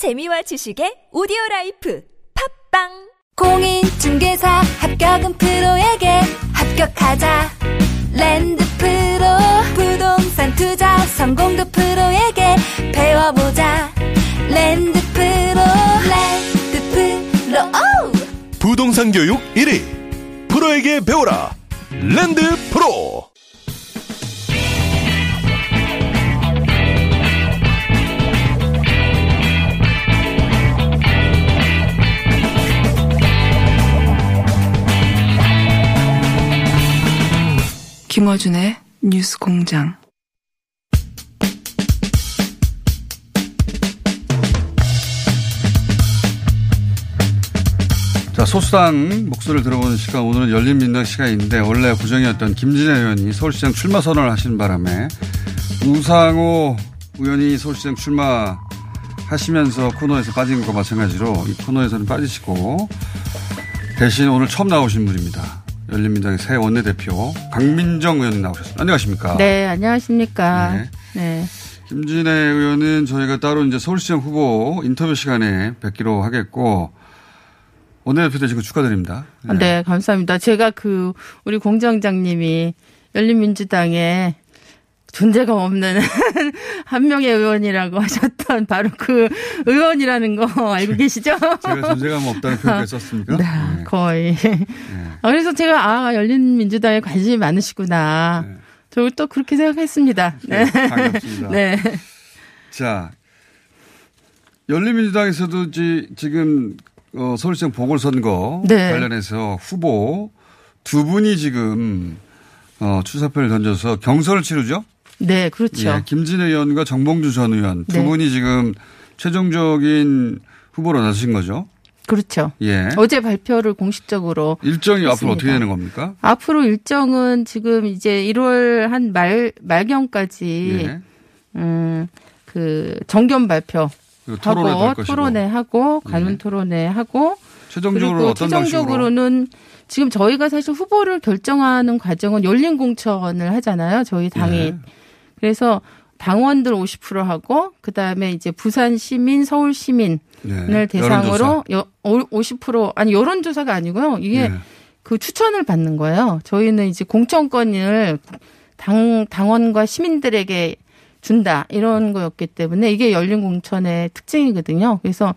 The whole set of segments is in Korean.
재미와 지식의 오디오 라이프 팟빵! 공인중개사 합격은 프로에게 합격하자. 랜드 프로 부동산 투자 성공도 프로에게 배워보자. 랜드 프로 랜드 프로. 오 부동산 교육 1위. 프로에게 배워라. 랜드 프로 김어준의 뉴스 공장. 자, 소수당 목소리를 들어보는 시간, 오늘은 열린민당 시간인데, 원래 구정이었던 김진애 의원이 서울시장 출마 선언을 하신 바람에, 우상호 의원이 서울시장 출마 하시면서 코너에서 빠진 것과 마찬가지로 이 코너에서는 빠지시고, 대신 오늘 처음 나오신 분입니다. 열린민당의 새 원내대표, 강민정 의원님 나오셨습니다. 안녕하십니까? 네, 안녕하십니까. 네. 네. 김진애 의원은 저희가 따로 이제 서울시장 후보 인터뷰 시간에 뵙기로 하겠고, 원내대표 되신 거 축하드립니다. 네. 감사합니다. 제가 그, 우리 공장장님이 열린민주당에 존재감 없는 한 명의 의원이라고 하셨던 바로 그 의원이라는 거 알고 계시죠? 제가 존재감 없다는 표현을 썼습니까? 네, 거의. 아, 그래서 제가 아 열린 민주당에 관심이 많으시구나. 네. 저를 또 그렇게 생각했습니다. 네. 네, 반갑습니다. 네. 자, 열린민주당에서도 지, 지금 어, 서울시장 보궐선거 네. 관련해서 후보 두 분이 지금 어, 출사표를 던져서 경선을 치르죠? 네, 그렇죠. 예, 김진애 의원과 정봉주 전 의원 두 네. 분이 지금 최종적인 후보로 나서신 거죠? 그렇죠. 예. 어제 발표를 공식적으로 일정이 앞으로 했습니다. 어떻게 되는 겁니까? 앞으로 일정은 지금 이제 1월 한 말 말경까지 예. 음, 그 정견 발표 하고 할 것이고. 토론회 하고 예. 관훈 토론회 하고 최종적으로? 최종적으로는 지금 저희가 사실 후보를 결정하는 과정은 열린 공천을 하잖아요. 저희 당이. 예. 그래서 당원들 50% 하고 그다음에 이제 부산 시민, 서울 시민을 네. 대상으로 여, 50% 아니 여론 조사가 아니고요. 이게 네. 그 추천을 받는 거예요. 저희는 이제 공천권을 당 당원과 시민들에게 준다 이런 거였기 때문에 이게 열린 공천의 특징이거든요. 그래서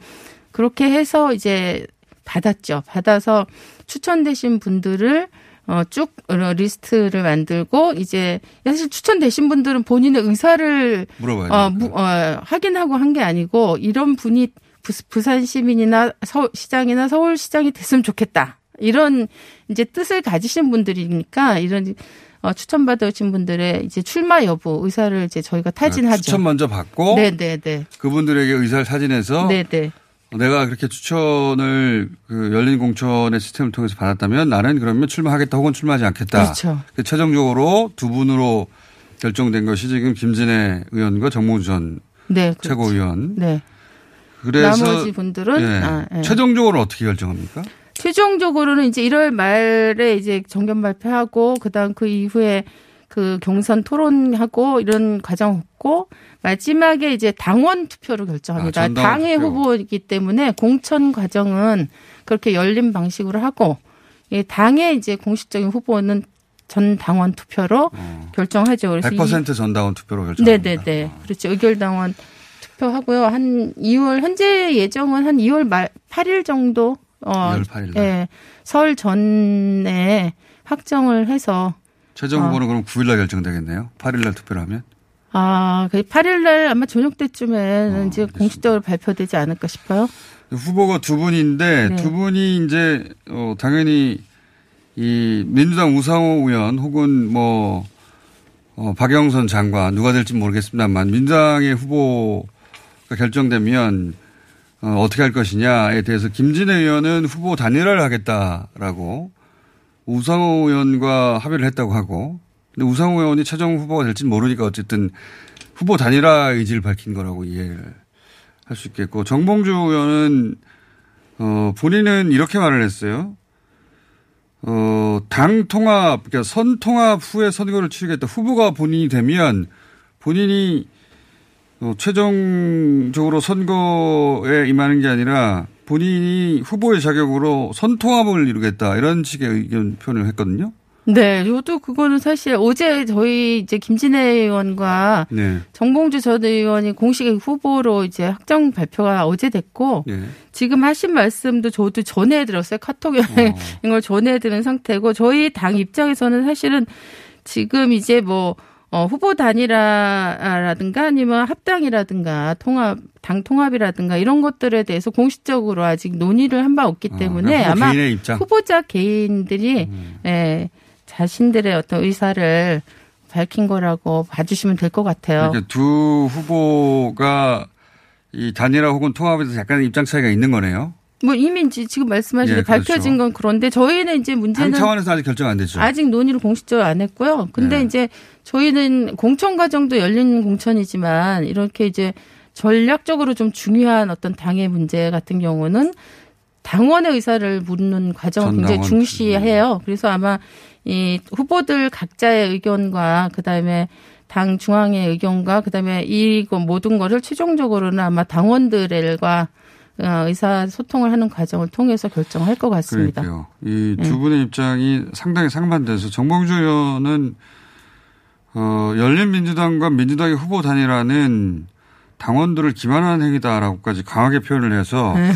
그렇게 해서 이제 받았죠. 받아서 추천되신 분들을 어, 쭉 리스트를 만들고 이제 사실 추천되신 분들은 본인의 의사를 물어봐야 어. 무- 어, 확인하고 한 게 아니고 이런 분이 부, 부산 시민이나 서울 시장이나 서울 시장이 됐으면 좋겠다. 이런 이제 뜻을 가지신 분들이니까 이런 어, 추천받으신 분들의 이제 출마 여부 의사를 이제 저희가 타진하죠. 아, 추천 먼저 받고 네, 네, 네. 그분들에게 의사를 타진해서 네, 네. 내가 그렇게 추천을 그 열린 공천의 시스템을 통해서 받았다면 나는 그러면 출마하겠다 혹은 출마하지 않겠다. 그렇죠. 그 최종적으로 두 분으로 결정된 것이 지금 김진애 의원과 정몽주 전 네, 그렇죠. 최고위원. 네. 그래서 나머지 분들은 예. 아, 예. 최종적으로 어떻게 결정합니까? 최종적으로는 이제 1월 말에 이제 정견 발표하고 그다음 그 이후에 그 경선 토론하고 이런 과정 없고 마지막에 이제 당원 투표로 결정합니다. 아, 당의 투표. 후보이기 때문에 공천 과정은 그렇게 열린 방식으로 하고 예, 당의 이제 공식적인 후보는 전 당원 투표로 결정하죠. 그래서 이- 100% 전 당원 투표로 결정합니다. 네네네. 그렇죠. 의결 당원 투표하고요. 한 2월, 현재 예정은 한 2월 말, 8일 정도, 어, 2월 8일 날. 예, 설 전에 확정을 해서, 최종 어. 후보는 그럼 9일 날 결정되겠네요. 8일 날 투표를 하면. 아, 그 8일 날 아마 저녁 때쯤에는 어, 이제 공식적으로 발표되지 않을까 싶어요. 후보가 두 분인데 네. 두 분이 이제 어 당연히 이 민주당 우상호 의원 혹은 뭐 어, 박영선 장관 누가 될지 모르겠습니다만 민주당의 후보가 결정되면 어, 어떻게 할 것이냐에 대해서 김진애 의원은 후보 단일화를 하겠다라고 우상호 의원과 합의를 했다고 하고 근데 우상호 의원이 최종 후보가 될지는 모르니까 어쨌든 후보 단일화 의지를 밝힌 거라고 이해를 할 수 있겠고 정봉주 의원은 어 본인은 이렇게 말을 했어요. 어, 당 통합, 그러니까 선 통합 후에 선거를 치르겠다. 후보가 본인이 되면 본인이 어, 최종적으로 선거에 임하는 게 아니라 본인이 후보의 자격으로 선통합을 이루겠다 이런 식의 의견 표현을 했거든요. 네, 저도 그거는 사실 어제 저희 이제 김진애 의원과 네. 정봉주 전 의원이 공식 후보로 이제 확정 발표가 어제 됐고 예. 지금 하신 말씀도 저도 전해드렸어요. 카톡에 어. 이걸 전해드린 상태고 저희 당 입장에서는 사실은 지금 이제 뭐 어, 후보 단일화라든가 아니면 합당이라든가 통합 당 통합이라든가 이런 것들에 대해서 공식적으로 아직 논의를 한 바 없기 어, 때문에 아마 개인의 입장. 후보자 개인들이 음. 예, 자신들의 어떤 의사를 밝힌 거라고 봐주시면 될 것 같아요. 그러니까 두 후보가 이 단일화 혹은 통합에 대해서 약간의 입장 차이가 있는 거네요. 뭐 이미 이제 지금 말씀하신 예, 게 밝혀진 그렇죠. 건 그런데 저희는 이제 당 문제는 차원에서 아직 결정 안 됐죠. 아직 논의를 공식적으로 안 했고요. 근데 네. 이제 저희는 공천 과정도 열린 공천이지만 이렇게 이제 전략적으로 좀 중요한 어떤 당의 문제 같은 경우는 당원의 의사를 묻는 과정을 굉장히. 중시해요. 그래서 아마 이 후보들 각자의 의견과 그다음에 당 중앙의 의견과 그다음에 이거 모든 거를 최종적으로는 아마 당원들과 어, 의사 소통을 하는 과정을 통해서 결정할 것 같습니다. 그러니까요. 이두 네. 분의 입장이 상당히 상반돼서 정봉주 의원은 어, 열린민주당과 민주당의 후보 단일화는 당원들을 기만하는 행위다라고까지 강하게 표현을 해서 네.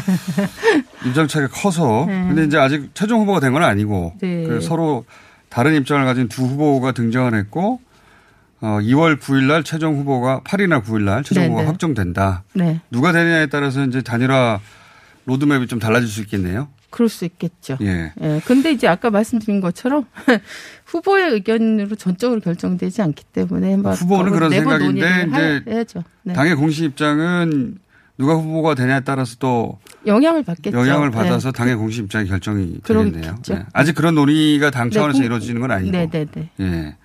입장 차이가 커서 근데 이제 아직 최종 후보가 된 건 아니고 네. 그 서로 다른 입장을 가진 두 후보가 등장을 했고 어, 2월 9일 날 최종 후보가 8일이나 9일 날 최종 네, 후보가 네. 확정된다. 네, 누가 되느냐에 따라서 이제 단일화 로드맵이 좀 달라질 수 있겠네요. 그럴 수 있겠죠. 예. 예, 근데 이제 아까 말씀드린 것처럼 후보의 의견으로 전적으로 결정되지 않기 때문에 뭐 후보는 그런 생각인데 이제 하- 해야죠. 네. 당의 공식 입장은 누가 후보가 되냐에 따라서 또 영향을 받겠죠. 영향을 네. 받아서 당의 공식 입장이 결정이 되겠네요. 예. 아직 그런 논의가 당 네, 차원에서 공- 이루어지는 건 아니고. 네, 네, 네. 예.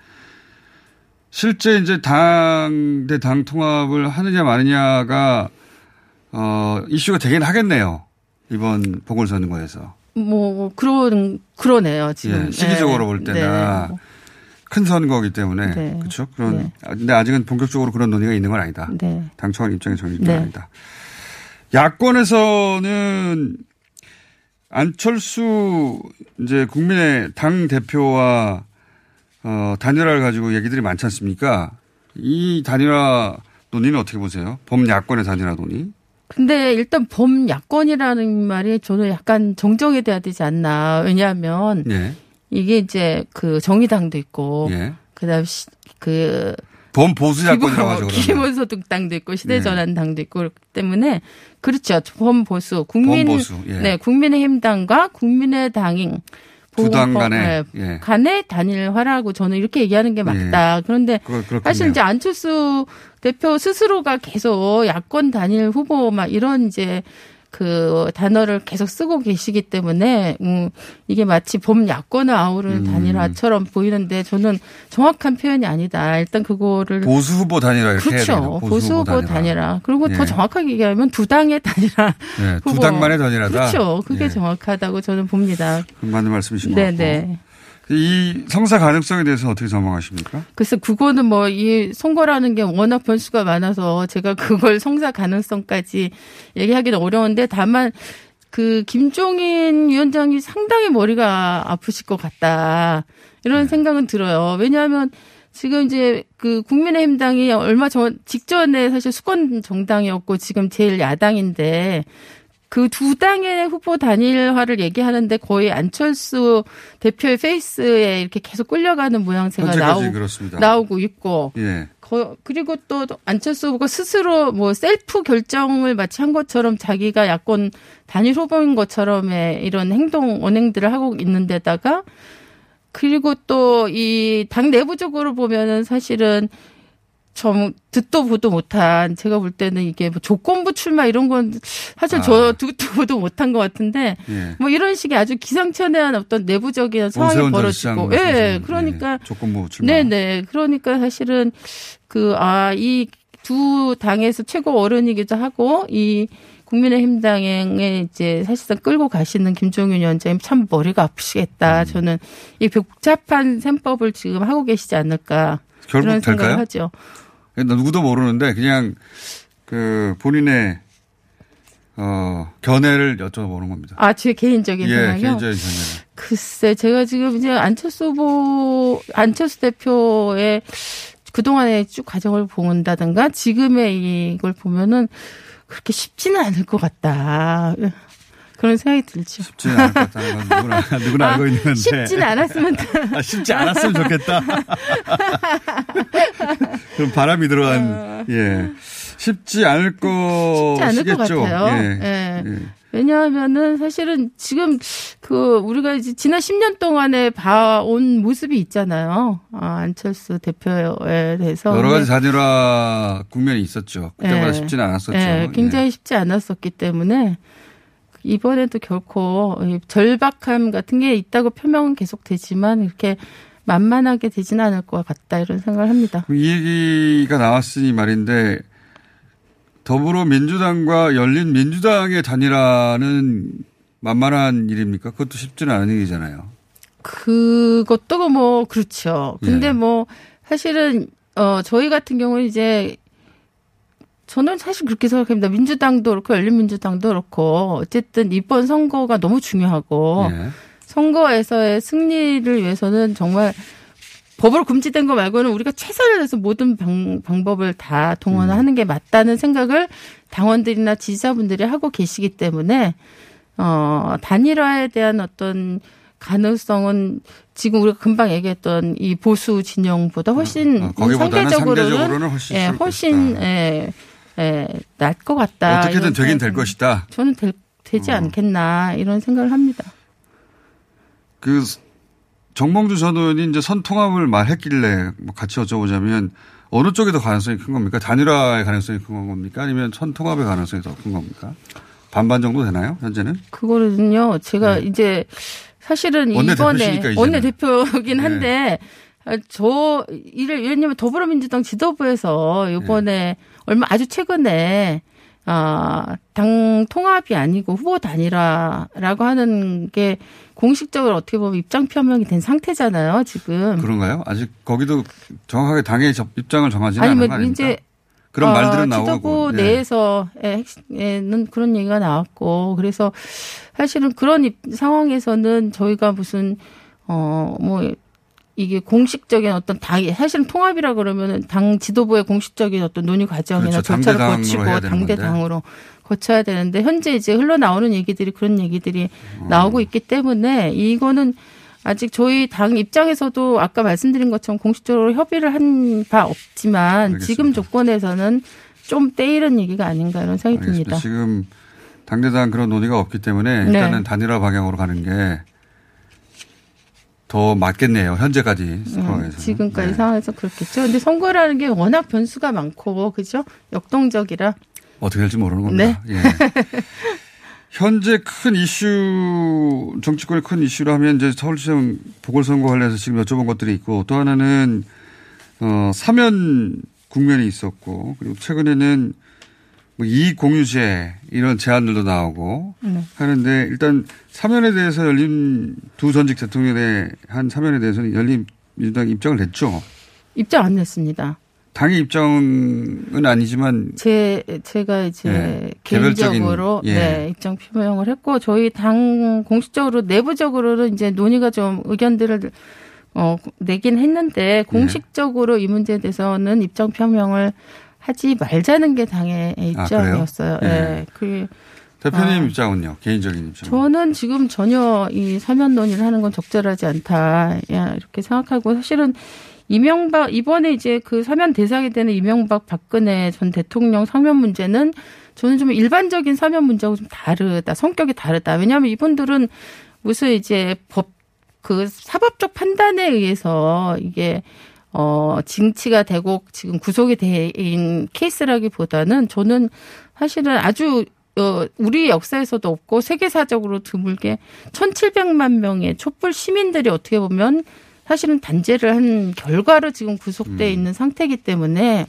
실제 이제 당 대 당 통합을 하느냐 마느냐가 어 이슈가 되긴 하겠네요. 이번 보궐선거에서 뭐 그런 그러네요 지금 예, 시기적으로 네. 볼 때나 네. 큰 선거이기 때문에 네. 그렇죠. 그런 네. 아, 근데 아직은 본격적으로 그런 논의가 있는 건 아니다. 네. 당 차원 입장이 정해진 네. 건 아니다. 야권에서는 안철수 이제 국민의 당 대표와 어, 단일화를 가지고 얘기들이 많지 않습니까? 이 단일화 논의는 어떻게 보세요? 범야권의 단일화 논의? 근데 일단 범야권이라는 말이 저는 약간 정정이 돼야 되지 않나. 왜냐하면 예. 이게 이제 그 정의당도 있고 예. 그다음 시, 그 범보수 야권이라고 하죠. 기본소득당도 있고 시대전환당도 있고 그렇기 때문에 그렇죠. 범보수 국민 범보수, 예. 네 국민의힘당과 국민의당인 두당 보건- 간에, 네, 예. 간의 단일화라고 저는 이렇게 얘기하는 게 맞다. 그런데 그거 그렇군요. 사실 이제 안철수 대표 스스로가 계속 야권 단일 후보 막 이런 이제 그 단어를 계속 쓰고 계시기 때문에 음 이게 마치 봄 야권을 아우르는 음. 단일화처럼 보이는데 저는 정확한 표현이 아니다. 일단 그거를 보수 후보 단일화 이렇게 그렇죠. 되나? 보수 후보 단일화. 그리고 예. 더 정확하게 얘기하면 두 당의 단일화. 예, 두. 당만의 단일화다. 그렇죠. 그게 예. 정확하다고 저는 봅니다. 맞는 말씀이신 것 같고. 네네. 이 성사 가능성에 대해서 어떻게 전망하십니까? 그래서 그거는 뭐 이 선거라는 게 워낙 변수가 많아서 제가 그걸 성사 가능성까지 얘기하기는 어려운데 다만 그 김종인 위원장이 상당히 머리가 아프실 것 같다 이런 생각은 들어요. 왜냐하면 지금 이제 그 국민의힘당이 얼마 전 직전에 사실 수권 정당이었고 지금 제일 야당인데 그 두 당의 후보 단일화를 얘기하는데 거의 안철수 대표의 페이스에 이렇게 계속 끌려가는 모양새가 나오고 그렇습니다. 나오고 있고 예. 거- 그리고 또 안철수 후보가 스스로 뭐 셀프 결정을 마치 한 것처럼 자기가 야권 단일 후보인 것처럼의 이런 행동 언행들을 하고 있는 데다가 그리고 또 이 당 내부적으로 보면은 사실은 좀 듣도 보도 못한 제가 볼 때는 이게 뭐 조건부 출마 이런 건 사실 아. 저 듣도 보도 못한 것 같은데 예. 뭐 이런 식의 아주 기상천외한 어떤 내부적인 상황이 벌어지고 예 말씀하시는, 그러니까 예, 조건부 출마. 네네. 그러니까 사실은 그, 아, 이 두 당에서 최고 어른이기도 하고 이 국민의힘당에 이제 사실상 끌고 가시는 김종윤 위원장님 참 머리가 아프시겠다. 음. 저는 이 복잡한 셈법을 지금 하고 계시지 않을까. 결국 그런 생각을 될까요? 하죠. 누구도 모르는데 그냥 그 본인의 어, 견해를 여쭤보는 겁니다. 아, 제 개인적인 예, 생각이요? 개인적인 견해. 글쎄, 제가 지금 이제 안철수 후보, 안철수 대표의 그동안의 쭉 과정을 본다든가 지금의 이걸 보면은 그렇게 쉽지는 않을 것 같다. 그런 생각이 들죠. 쉽지 것 같다는 건 누구나, 누구나 알고 있는데. 아, 쉽지는 않았으면 아, 쉽지 않았으면 좋겠다. 그럼 바람이 들어간, 예. 쉽지 않을 거. 쉽지 않을 것 같아요. 예. 예. 예. 왜냐하면은 사실은 지금 그 우리가 이제 지난 10년 동안에 봐온 모습이 있잖아요. 아, 안철수 대표에 대해서. 여러 가지 단일화 국면이 있었죠. 그때마다 예. 쉽지는 않았었죠. 예, 굉장히 예. 쉽지 않았었기 때문에 이번에도 결코 이 절박함 같은 게 있다고 표명은 계속되지만 이렇게 만만하게 되지는 않을 것 같다 이런 생각을 합니다. 이 얘기가 나왔으니 말인데 더불어민주당과 열린민주당의 단일화는 만만한 일입니까? 그것도 쉽지는 않은 일이잖아요. 그것도 뭐 그렇죠. 근데 예. 뭐 사실은 어 저희 같은 경우는 이제 저는 사실 그렇게 생각합니다. 민주당도 그렇고 열린민주당도 그렇고 어쨌든 이번 선거가 너무 중요하고 예. 선거에서의 승리를 위해서는 정말 법으로 금지된 거 말고는 우리가 최선을 다해서 모든 방, 방법을 다 동원하는 게 맞다는 생각을 당원들이나 지지자분들이 하고 계시기 때문에 어 단일화에 대한 어떤 가능성은 지금 우리가 금방 얘기했던 이 보수 진영보다 훨씬 어, 거기보다는 상대적으로는, 상대적으로는 훨씬 예, 쏠 훨씬 것이다. 예, 예, 나을 것 같다. 어떻게든 되긴 될 것이다. 저는 될, 되지 어. 않겠나 이런 생각을 합니다. 그 정몽주 전 의원이 이제 선 통합을 말했길래 뭐 같이 여쭤보자면 어느 쪽이 더 가능성이 큰 겁니까? 단일화의 가능성이 큰 겁니까? 아니면 선 통합의 가능성이 더 큰 겁니까? 반반 정도 되나요? 현재는? 그거는요, 제가 네. 이제 사실은 이번에 이제는. 원내 대표긴 네. 한데 아, 저 이를 왜냐면 더불어민주당 지도부에서 이번에 얼마 아주 최근에 아, 당 통합이 아니고 후보 단일화라고 하는 게 공식적으로 어떻게 보면 입장 표명이 된 상태잖아요, 지금. 그런가요? 아직 거기도 정확하게 당의 접- 입장을 정하지는 않은 거 아니면 아닙니까? 이제 그런 어, 말들은 지도부 나오고. 예. 내에서의 핵심에는 그런 얘기가 나왔고 그래서 사실은 그런 입- 상황에서는 저희가 무슨 어뭐 이게 공식적인 어떤 당 사실은 통합이라 그러면은 당 지도부의 공식적인 어떤 논의 과정이나 그렇죠. 절차를 당대당으로 거치고 해야 되는 당대 건데. 당으로 거쳐야 되는데 현재 이제 흘러나오는 얘기들이 그런 얘기들이 어. 나오고 있기 때문에 이거는 아직 저희 당 입장에서도 아까 말씀드린 것처럼 공식적으로 협의를 한 바 없지만 알겠습니다. 지금 조건에서는 좀 때이른 얘기가 아닌가 이런 생각이 알겠습니다. 듭니다. 지금 당대당 그런 논의가 없기 때문에 네. 일단은 단일화 방향으로 가는 게 더 맞겠네요. 현재까지 상황에서. 음, 지금까지 네. 상황에서 그렇겠죠. 근데 선거라는 게 워낙 변수가 많고 그죠? 역동적이라 어떻게 될지 모르는 겁니다. 네. 예. 현재 큰 이슈, 정치권의 큰 이슈라면 이제 서울시장 보궐선거 관련해서 지금 여쭤본 것들이 있고 또 하나는, 어, 사면 국면이 있었고 그리고 최근에는 뭐 이익 공유제 이런 제안들도 나오고 네. 하는데 일단 사면에 대해서 열린 두 전직 대통령에 한 사면에 대해서는 열린 민주당 입장을 냈죠. 입장 안 냈습니다. 당의 입장은 아니지만 제 제가 이제 네, 개별적인, 개인적으로 예. 네, 입장 표명을 했고 저희 당 공식적으로 내부적으로는 이제 논의가 좀 의견들을 어 내긴 했는데 공식적으로 이 문제에 대해서는 입장 표명을 하지 말자는 게 당의 입장이었어요. 아? 예. 예. 그 대표님 아. 입장은요? 개인적인 입장. 저는 지금 전혀 이 사면 논의를 하는 건 적절하지 않다. 야, 이렇게 생각하고 사실은 이명박 이번에 이제 그 사면 대상이 되는 이명박 박근혜 전 대통령 사면 문제는 저는 좀 일반적인 사면 문제하고 좀 다르다. 성격이 다르다. 왜냐하면 이분들은 무슨 이제 법 그 사법적 판단에 의해서 이게 어 징치가 되고 지금 구속이 된 케이스라기보다는 저는 사실은 아주 어, 우리 역사에서도 없고 세계사적으로 드물게 1,700만 명의 촛불 시민들이 어떻게 보면 사실은 단죄를 한 결과로 지금 구속돼 있는 상태이기 때문에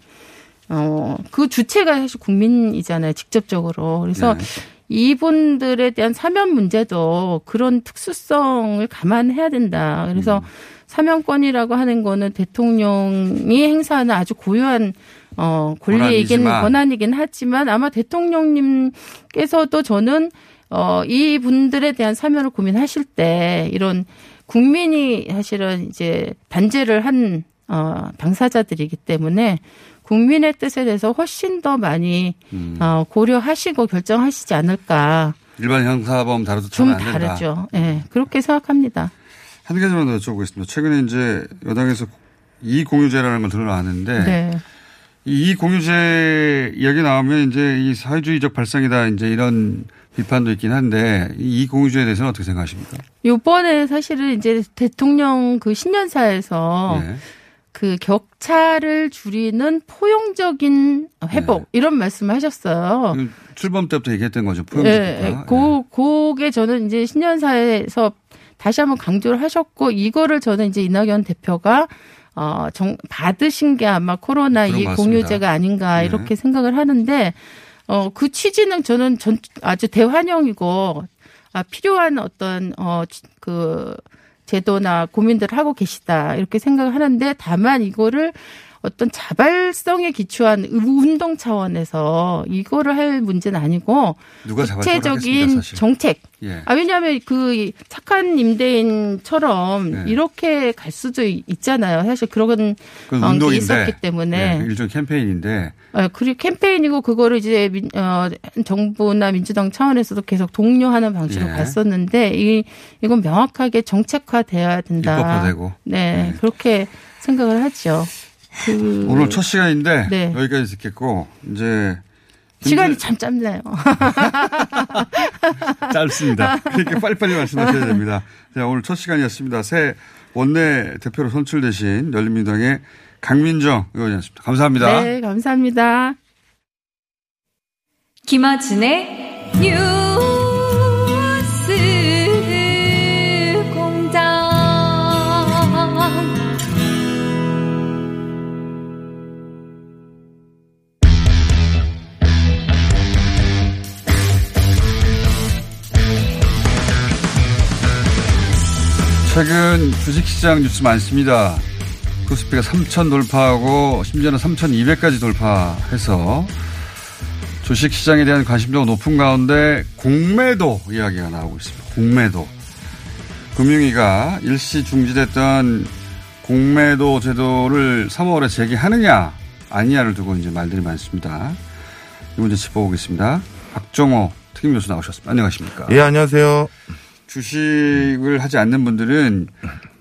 어, 그 주체가 사실 국민이잖아요, 직접적으로. 그래서 네. 이분들에 대한 사면 문제도 그런 특수성을 감안해야 된다. 그래서 사면권이라고 하는 거는 대통령이 행사하는 아주 고유한 어 권리이긴. 권한이긴 하지만 아마 대통령님께서도 저는 어 이분들에 대한 사면을 고민하실 때 이런 국민이 사실은 이제 단죄를 한 어, 당사자들이기 때문에 국민의 뜻에 대해서 훨씬 더 많이 음. 어, 고려하시고 결정하시지 않을까. 일반 형사범 다루도 좀. 다르죠. 예, 그렇게 생각합니다. 한 가지만 더 여쭤보겠습니다. 최근에 이제 여당에서 이 공유제라는 걸 들어놨는데 네. 이 이공유제 이야기 나오면 이제 이 사회주의적 발상이다 이제 이런 비판도 있긴 한데 이 이공유제에 대해서는 어떻게 생각하십니까? 요번에 사실은 이제 대통령 그 신년사에서 예. 그 격차를 줄이는 포용적인 회복 네. 이런 말씀을 하셨어요. 그 출범 때부터 얘기했던 거죠. 예, 예. 포용적이다. 고, 그게 저는 이제 신년사에서 다시 한번 강조를 하셨고, 이거를 저는 이제 이낙연 대표가, 어, 정, 받으신 게 아마 코로나 이. 공유제가 아닌가 네. 이렇게 생각을 하는데, 어, 그 취지는 저는 전, 아주 대환영이고, 아, 필요한 어떤, 어, 그, 제도나 고민들을 하고 계시다. 이렇게 생각을 하는데, 다만 이거를 어떤 자발성에 기초한 운동 차원에서 이거를 할 문제는 아니고 구체적인. 정책. 예. 아 왜냐하면 그 착한 임대인처럼 네. 이렇게 갈 수도 있잖아요. 사실 그런 어, 게 운동인데 있었기 때문에 예, 일종 캠페인인데 어, 그리고 캠페인이고 그거를 이제 민, 어, 정부나 민주당 차원에서도 계속 독려하는 방식으로 예. 갔었는데 이 이건 명확하게 정책화돼야 된다. 입법화되고. 네, 네. 그렇게 생각을 하죠. 그 오늘 첫 시간인데 네. 여기까지 듣겠고 이제 시간이 참 짧네요. 짧습니다. 그러니까 빨리빨리 말씀하셔야 됩니다. 자, 오늘 첫 시간이었습니다. 새 원내 대표로 선출되신 열린민주당의 강민정 의원이었습니다. 감사합니다. 네, 감사합니다. 김어준의 뉴 최근 주식시장 뉴스 많습니다. 코스피가 3천 돌파하고 심지어는 3,200까지 돌파해서 주식시장에 대한 관심도가 높은 가운데 공매도 이야기가 나오고 있습니다. 공매도. 금융위가 일시 중지됐던 공매도 제도를 3월에 재개하느냐 아니냐를 두고 이제 말들이 많습니다. 이 문제 짚어보겠습니다. 박정호 특임 교수 나오셨습니다. 안녕하십니까? 예, 안녕하세요. 주식을 하지 않는 분들은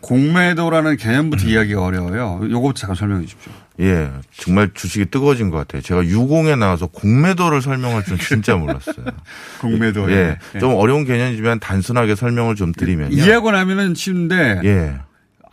공매도라는 개념부터 이야기가 어려워요. 요거 잠깐 설명해 주십시오. 예, 정말 주식이 뜨거워진 것 같아요. 제가 유공에 나와서 공매도를 설명할 줄은 진짜 몰랐어요. 공매도. 예, 좀 어려운 개념이지만 단순하게 설명을 좀 드리면요. 이해하고 나면은 쉬운데 예, 아,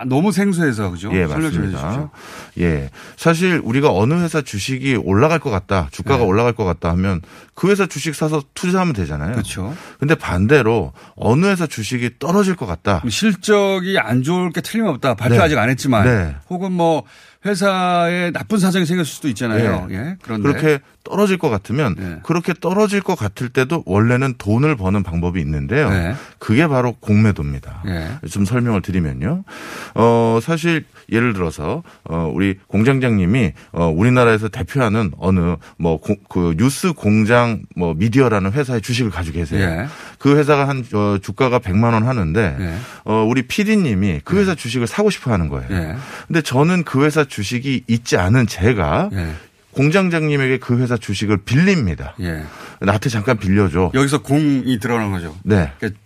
너무 생소해서 그죠? 예, 설명 좀 맞습니다. 예. 사실 우리가 어느 회사 주식이 올라갈 것 같다, 주가가 네. 올라갈 것 같다 하면 그 회사 주식 사서 투자하면 되잖아요. 그렇죠. 근데 반대로 어느 회사 주식이 떨어질 것 같다. 실적이 안 좋을 게 틀림없다. 발표 네. 아직 안 했지만 네. 혹은 뭐 회사에 나쁜 사정이 생겼을 수도 있잖아요. 예. 그런데 그렇게 떨어질 것 같으면 네. 그렇게 떨어질 것 같을 때도 원래는 돈을 버는 방법이 있는데요. 네. 그게 바로 공매도입니다. 예. 좀 설명을 드리면요. 어, 사실 예를 들어서 어, 우리 공장장님이 어, 우리나라에서 대표하는 어느 뭐 그 뉴스 공장 뭐 미디어라는 회사의 주식을 가지고 계세요. 예. 그 회사가 한 어, 주가가 100만 원 하는데 예. 어, 우리 PD님이 그 회사 주식을 사고 싶어 하는 거예요. 예. 근데 저는 그 회사 주식이 있지 않은 제가 예. 공장장님에게 그 회사 주식을 빌립니다. 예. 나한테 잠깐 빌려줘. 여기서 공이 들어가는 거죠. 네. 그러니까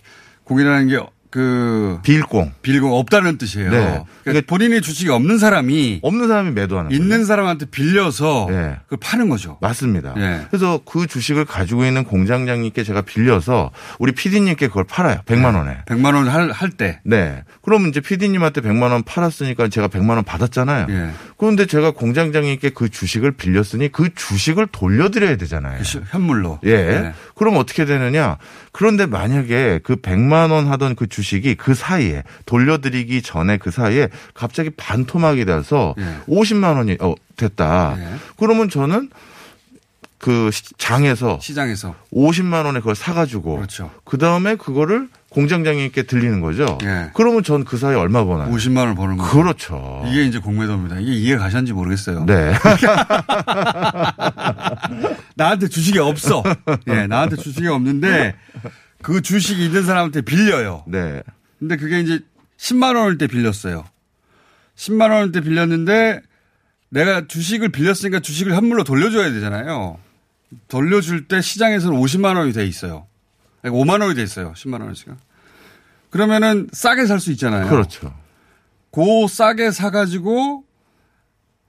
공이라는 게 그 빌공. 빌공 없다는 뜻이에요. 네. 그러니까 본인의 주식이 없는 사람이 없는 사람이 매도하는. 있는 사람한테 빌려서 네. 그걸 파는 거죠. 맞습니다. 예. 그래서 그 주식을 가지고 있는 공장장님께 제가 빌려서 우리 PD님께 그걸 팔아요. 100만 원에. 100만 원할할 때. 네. 그러면 이제 PD님한테 100만 원 팔았으니까 제가 100만 원 받았잖아요. 예. 그런데 제가 공장장님께 그 주식을 빌렸으니 그 주식을 돌려드려야 되잖아요. 시- 현물로. 예. 네. 그럼 어떻게 되느냐? 그런데 만약에 그 100만 원 하던 그 주식 이 그 사이에 돌려드리기 전에 그 사이에 갑자기 반토막이 돼서 예. 50만 원이 어, 됐다. 예. 그러면 저는 그 시- 장에서 시장에서. 50만 원에 그걸 사가지고 그렇죠. 그 다음에 그거를 공장장님께 들리는 거죠. 예. 그러면 전 그 사이에 얼마 버나요? 50만 원을 버는 거. 그렇죠. 이게 이제 공매도입니다. 이게 이해 가셨는지 모르겠어요. 네. 나한테 주식이 없어. 예, 나한테 주식이 없는데 그 주식이 있는 사람한테 빌려요. 네. 근데 그게 이제 10만 원일 때 빌렸어요. 10만 원일 때 빌렸는데 내가 주식을 빌렸으니까 주식을 현물로 돌려줘야 되잖아요. 돌려줄 때 시장에서는 50만 원이 돼 있어요. 아니, 5만 원이 돼 있어요. 10만 원씩은. 그러면은 싸게 살 수 있잖아요. 그렇죠. 고 싸게 사가지고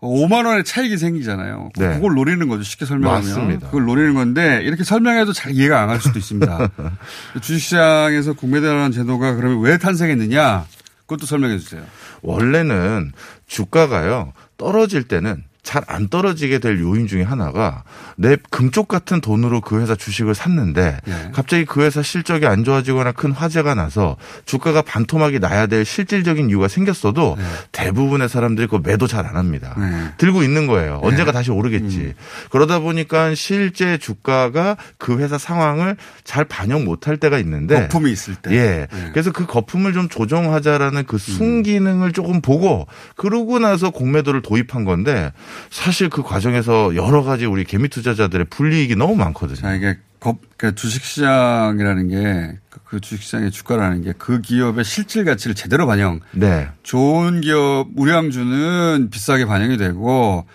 5만 원의 차익이 생기잖아요. 네. 그걸 노리는 거죠. 쉽게 설명하면. 맞습니다. 그걸 노리는 건데 이렇게 설명해도 잘 이해가 안 갈 수도 있습니다. 주식시장에서 공매도라는 제도가 그러면 왜 탄생했느냐? 그것도 설명해 주세요. 원래는 주가가요 떨어질 때는 잘 안 떨어지게 될 요인 중에 하나가 내 금쪽 같은 돈으로 그 회사 주식을 샀는데 네. 갑자기 그 회사 실적이 안 좋아지거나 큰 화재가 나서 주가가 반토막이 나야 될 실질적인 이유가 생겼어도 대부분의 사람들이 그 매도 잘 안 합니다. 네. 들고 있는 거예요. 언제가 다시 오르겠지. 그러다 보니까 실제 주가가 그 회사 상황을 잘 반영 못할 때가 있는데 거품이 있을 때. 예. 네. 그래서 그 거품을 좀 조정하자라는 그 순기능을 조금 보고 그러고 나서 공매도를 도입한 건데 사실 그 과정에서 여러 가지 우리 개미 투자자들의 불이익이 너무 많거든요. 자, 이게 거, 그러니까 주식시장이라는 게, 그- 그 주식시장의 주가라는 게 그 기업의 실질 가치를 제대로 반영, 네. 좋은 기업 우량주는 비싸게 반영이 되고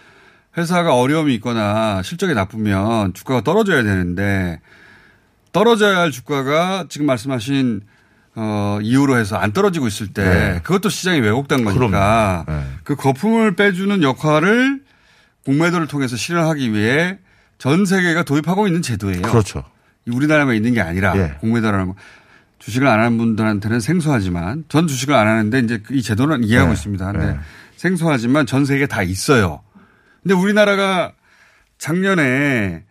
회사가 어려움이 있거나 실적이 나쁘면 주가가 떨어져야 되는데 떨어져야 할 주가가 지금 말씀하신 어, 이유로 해서 안 떨어지고 있을 때 네. 그것도 시장이 왜곡된 거니까. 네. 그 거품을 빼주는 역할을 공매도를 통해서 실현하기 위해 전 세계가 도입하고 있는 제도예요. 그렇죠. 우리나라만 있는 게 아니라 예. 공매도라는 거. 주식을 안 하는 분들한테는 생소하지만 전 주식을 안 하는데 이제 이 제도는 이해하고 네. 있습니다. 근데 네. 생소하지만 전 세계에 다 있어요. 근데 우리나라가 작년에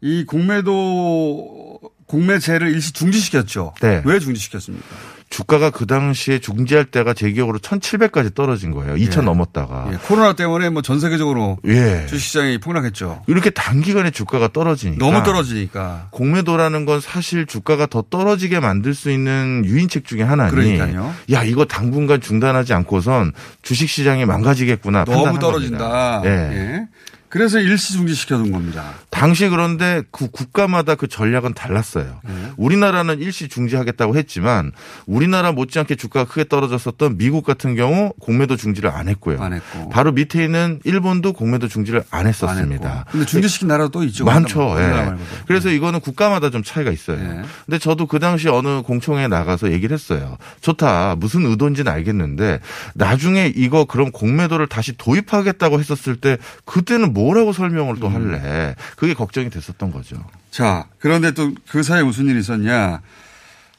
이 공매도 공매제를 일시 중지시켰죠. 네. 왜 중지시켰습니까? 주가가 그 당시에 중지할 때가 제 기억으로 1,700까지 떨어진 거예요. 2,000 예. 넘었다가. 예, 코로나 때문에 뭐 전 세계적으로 예. 주식시장이 폭락했죠. 이렇게 단기간에 주가가 떨어지니까 너무 떨어지니까. 공매도라는 건 사실 주가가 더 떨어지게 만들 수 있는 유인책 중에 하나니. 그러니까요. 야 이거 당분간 중단하지 않고선 주식 시장이 망가지겠구나. 너무 떨어진다. 겁니다. 예. 예. 그래서 일시 중지시켜둔 겁니다. 당시 그런데 그 국가마다 그 전략은 달랐어요. 네. 우리나라는 일시 중지하겠다고 했지만 우리나라 못지않게 주가가 크게 떨어졌었던 미국 같은 경우 공매도 중지를 안 했고요. 안 했고. 바로 밑에 있는 일본도 공매도 중지를 안안 했었습니다. 했고. 근데 중지시킨 나라도 또 있죠. 많죠. 우리나라 예. 말고도. 그래서 이거는 국가마다 좀 차이가 있어요. 예. 근데 저도 그 당시 어느 공청회에 나가서 얘기를 했어요. 좋다. 무슨 의도인지는 알겠는데 나중에 이거 그럼 공매도를 다시 도입하겠다고 했었을 때 그때는 뭐 라고 설명을 또 음. 할래. 그게 걱정이 됐었던 거죠. 자, 그런데 또 그 사이에 무슨 일이 있었냐.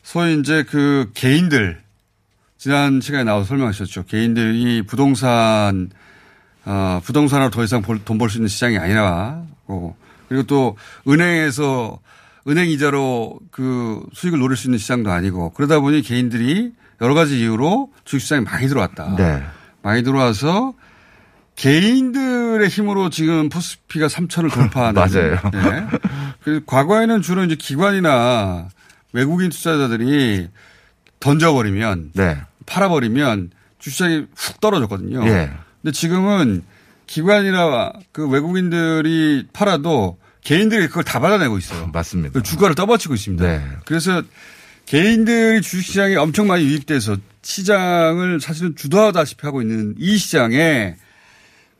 소위 이제 그 개인들, 지난 시간에 나와서 설명하셨죠. 개인들이 부동산, 어, 부동산으로 더 이상 돈 벌 수 있는 시장이 아니라고. 그리고 또 은행에서 은행 이자로 그 수익을 노릴 수 있는 시장도 아니고 그러다 보니 개인들이 여러 가지 이유로 주식시장에 많이 들어왔다. 네. 많이 들어와서 개인들의 힘으로 지금 포스피가 3천을 돌파하는. 맞아요. 예. 그 과거에는 주로 이제 기관이나 외국인 투자자들이 던져버리면 네. 팔아버리면 주시장이 훅 떨어졌거든요. 예. 근데 지금은 기관이나 그 외국인들이 팔아도 개인들이 그걸 다 받아내고 있어요. 맞습니다. 그 주가를 떠받치고 있습니다. 네. 그래서 개인들이 주식시장에 엄청 많이 유입돼서 시장을 사실은 주도하다시피 하고 있는 이 시장에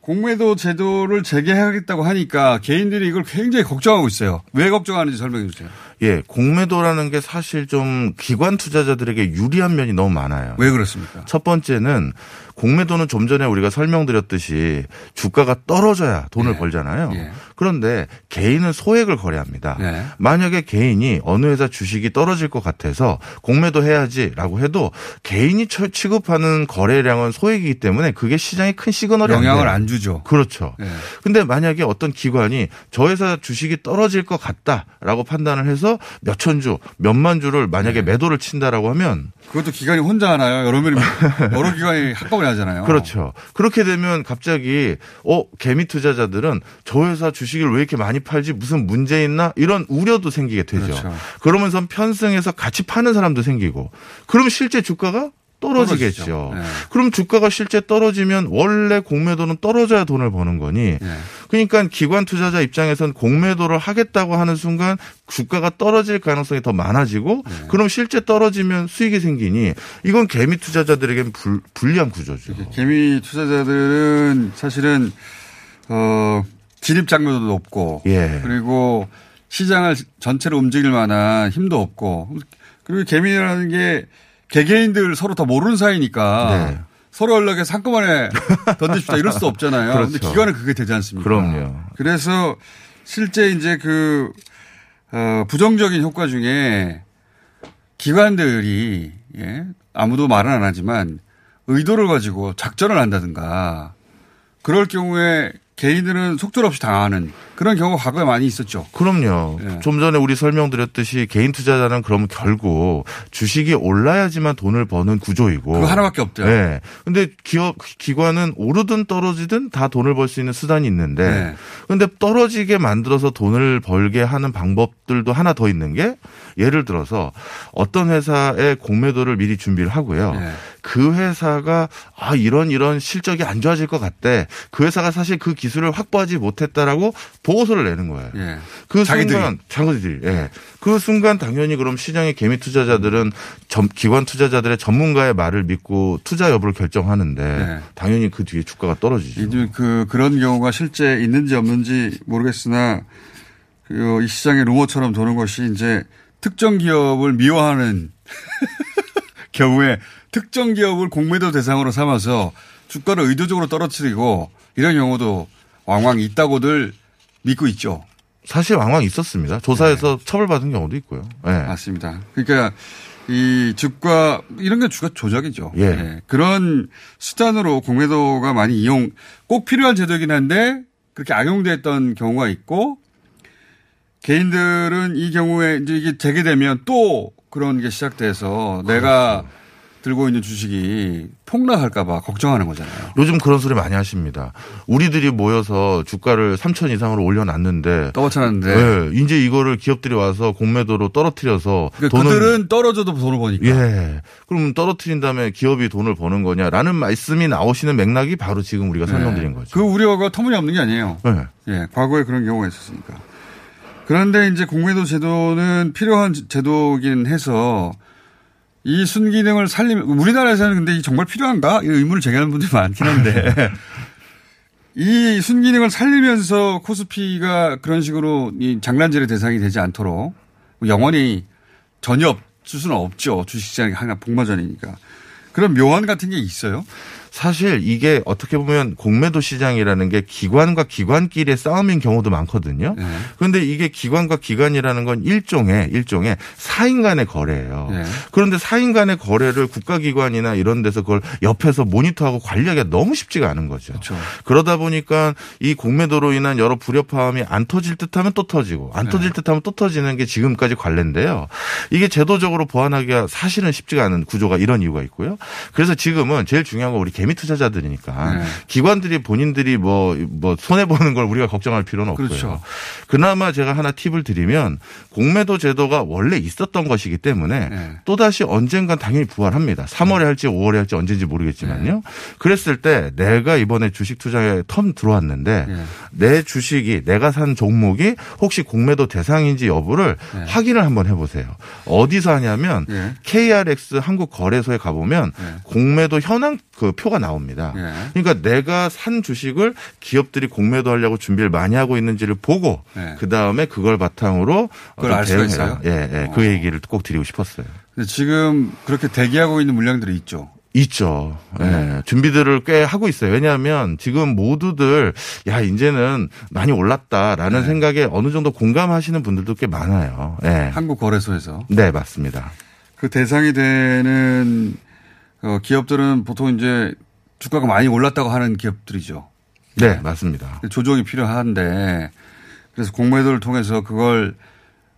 공매도 제도를 재개하겠다고 하니까 개인들이 이걸 굉장히 걱정하고 있어요. 왜 걱정하는지 설명해 주세요. 예, 공매도라는 게 사실 좀 기관 투자자들에게 유리한 면이 너무 많아요. 왜 그렇습니까? 첫 번째는 공매도는 좀 전에 우리가 설명드렸듯이 주가가 떨어져야 돈을 예. 벌잖아요. 예. 그런데 개인은 소액을 거래합니다. 예. 만약에 개인이 어느 회사 주식이 떨어질 것 같아서 공매도 해야지라고 해도 개인이 처- 취급하는 거래량은 소액이기 때문에 그게 시장에 큰 시그널이 영향을. 안 주죠. 그렇죠. 예. 근데 만약에 어떤 기관이 저 회사 주식이 떨어질 것 같다라고 판단을 해서 몇천 주, 몇만 주를 만약에 네. 매도를 친다라고 하면 그것도 기관이 혼자 하나요? 여러 명이 여러 기관이 한꺼번에 하잖아요. 그렇죠. 그렇게 되면 갑자기 어 개미 투자자들은 저 회사 주식 주식을 왜 이렇게 많이 팔지 무슨 문제 있나 이런 우려도 생기게 되죠. 그렇죠. 그러면서 편승해서 같이 파는 사람도 생기고 그러면 실제 주가가 떨어지겠죠. 떨어지죠. 네. 그럼 주가가 실제 떨어지면 원래 공매도는 떨어져야 돈을 버는 거니 네. 그러니까 기관 투자자 입장에선 공매도를 하겠다고 하는 순간 주가가 떨어질 가능성이 더 많아지고 네. 그럼 실제 떨어지면 수익이 생기니 이건 개미 투자자들에겐 불, 불리한 구조죠. 개미 투자자들은 사실은 어 진입 장벽도 높고 예. 그리고 시장을 전체로 움직일 만한 힘도 없고 그리고 개미라는 게 개개인들 서로 다 모르는 사이니까 네. 서로 연락에 한꺼번에 던집시다 이럴 수 없잖아요. 그렇죠. 근데 기관은 그게 되지 않습니까? 그럼요. 그래서 실제 이제 그 어, 부정적인 효과 중에 기관들이 예, 아무도 말은 안 하지만 의도를 가지고 작전을 한다든가 그럴 경우에 개인들은 속절없이 당하는 그런 경우가 과거에 많이 있었죠. 그럼요. 예. 좀 전에 우리 설명드렸듯이 개인 투자자는 그러면 결국 주식이 올라야지만 돈을 버는 구조이고. 그거 하나밖에 없대요. 네. 근데 기업 기관은 오르든 떨어지든 다 돈을 벌 수 있는 수단이 있는데 네. 근데 떨어지게 만들어서 돈을 벌게 하는 방법들도 하나 더 있는 게 예를 들어서 어떤 회사의 공매도를 미리 준비를 하고요. 네. 그 회사가 아 이런 이런 실적이 안 좋아질 것 같대. 그 회사가 사실 그 기술을 확보하지 못했다라고 보고서를 내는 거예요. 예. 그. 순간 자기들이 예. 그 순간 당연히 그럼 시장의 개미 투자자들은 전- 기관 투자자들의 전문가의 말을 믿고 투자 여부를 결정하는데 네. 당연히 그 뒤에 주가가 떨어지죠. 이제 그 그런 경우가 실제 있는지 없는지 모르겠으나 그이 시장의 루머처럼 도는 것이 이제 특정 기업을 미워하는 경우에 특정 기업을 공매도 대상으로 삼아서 주가를 의도적으로 떨어뜨리고 이런 경우도 왕왕 있다고들 믿고 있죠. 사실 왕왕 있었습니다. 조사에서 네. 처벌받은 경우도 있고요. 예. 맞습니다. 그러니까 이 주가 이런 게 주가 조작이죠. 예. 그런 수단으로 공매도가 많이 이용 꼭 필요한 제도이긴 한데 그렇게 악용됐던 경우가 있고 개인들은 이 경우에 이제 이게 재개되면 또 그런 게 시작돼서 내가 그렇죠. 들고 있는 주식이 폭락할까봐 걱정하는 거잖아요. 요즘 그런 소리 많이 하십니다. 우리들이 모여서 주가를 3천 이상으로 올려놨는데 떠받쳐놨는데 예, 이제 이거를 기업들이 와서 공매도로 떨어뜨려서 그러니까 그들은 떨어져도 돈을 버니까. 예. 그럼 떨어뜨린 다음에 기업이 돈을 버는 거냐라는 말씀이 나오시는 맥락이 바로 지금 우리가 설명드린 네. 거죠. 그 우려가 터무니없는 게 아니에요. 예. 예, 과거에 그런 경우가 있었으니까. 그런데 이제 공매도 제도는 필요한 제도긴 해서 이 순기능을 살리면 우리나라에서는 근데 이 정말 필요한가? 이 의문을 제기하는 분들이 많긴 한데 이 순기능을 살리면서 코스피가 그런 식으로 이 장난질의 대상이 되지 않도록 영원히 전혀 없을 수는 없죠. 주식시장이 하나 복마전이니까. 그런 묘안 같은 게 있어요? 사실 이게 어떻게 보면 공매도 시장이라는 게 기관과 기관끼리의 싸움인 경우도 많거든요. 네. 그런데 이게 기관과 기관이라는 건 일종의 일종의 사인 간의 거래예요. 네. 그런데 사인 간의 거래를 국가기관이나 이런 데서 그걸 옆에서 모니터하고 관리하기가 너무 쉽지가 않은 거죠. 그렇죠. 그러다 보니까 이 공매도로 인한 여러 불협화음이 안 터질 듯하면 또 터지고 안 네. 터질 듯하면 또 터지는 게 지금까지 관례인데요. 이게 제도적으로 보완하기가 사실은 쉽지가 않은 구조가 이런 이유가 있고요. 그래서 지금은 제일 중요한 건 우리 개미 투자자들이니까 네. 기관들이 본인들이 뭐, 뭐 손해 보는 걸 우리가 걱정할 필요는 없고요. 그렇죠. 그나마 제가 하나 팁을 드리면 공매도 제도가 원래 있었던 것이기 때문에 네. 또 다시 언젠간 당연히 부활합니다. 3월에 할지 5월에 할지 언제인지 모르겠지만요. 네. 그랬을 때 내가 이번에 주식 투자에 텀 들어왔는데 네. 내 주식이 내가 산 종목이 혹시 공매도 대상인지 여부를 네. 확인을 한번 해보세요. 어디서 하냐면 네. KRX 한국 거래소에 가보면 네. 공매도 현황 그 표가 나옵니다. 네. 그러니까 내가 산 주식을 기업들이 공매도 하려고 준비를 많이 하고 있는지를 보고 네. 그 다음에 그걸 바탕으로 그걸 대응해라. 있어요? 예, 예. 그 얘기를 꼭 드리고 싶었어요. 지금 그렇게 대기하고 있는 물량들이 있죠. 있죠. 예. 네. 준비들을 꽤 하고 있어요. 왜냐하면 지금 모두들 야 이제는 많이 올랐다라는 네. 생각에 어느 정도 공감하시는 분들도 꽤 많아요. 예. 한국 거래소에서. 네 맞습니다. 그 대상이 되는 어, 기업들은 보통 이제 주가가 많이 올랐다고 하는 기업들이죠. 네 맞습니다. 조정이 필요한데 그래서 공매도를 통해서 그걸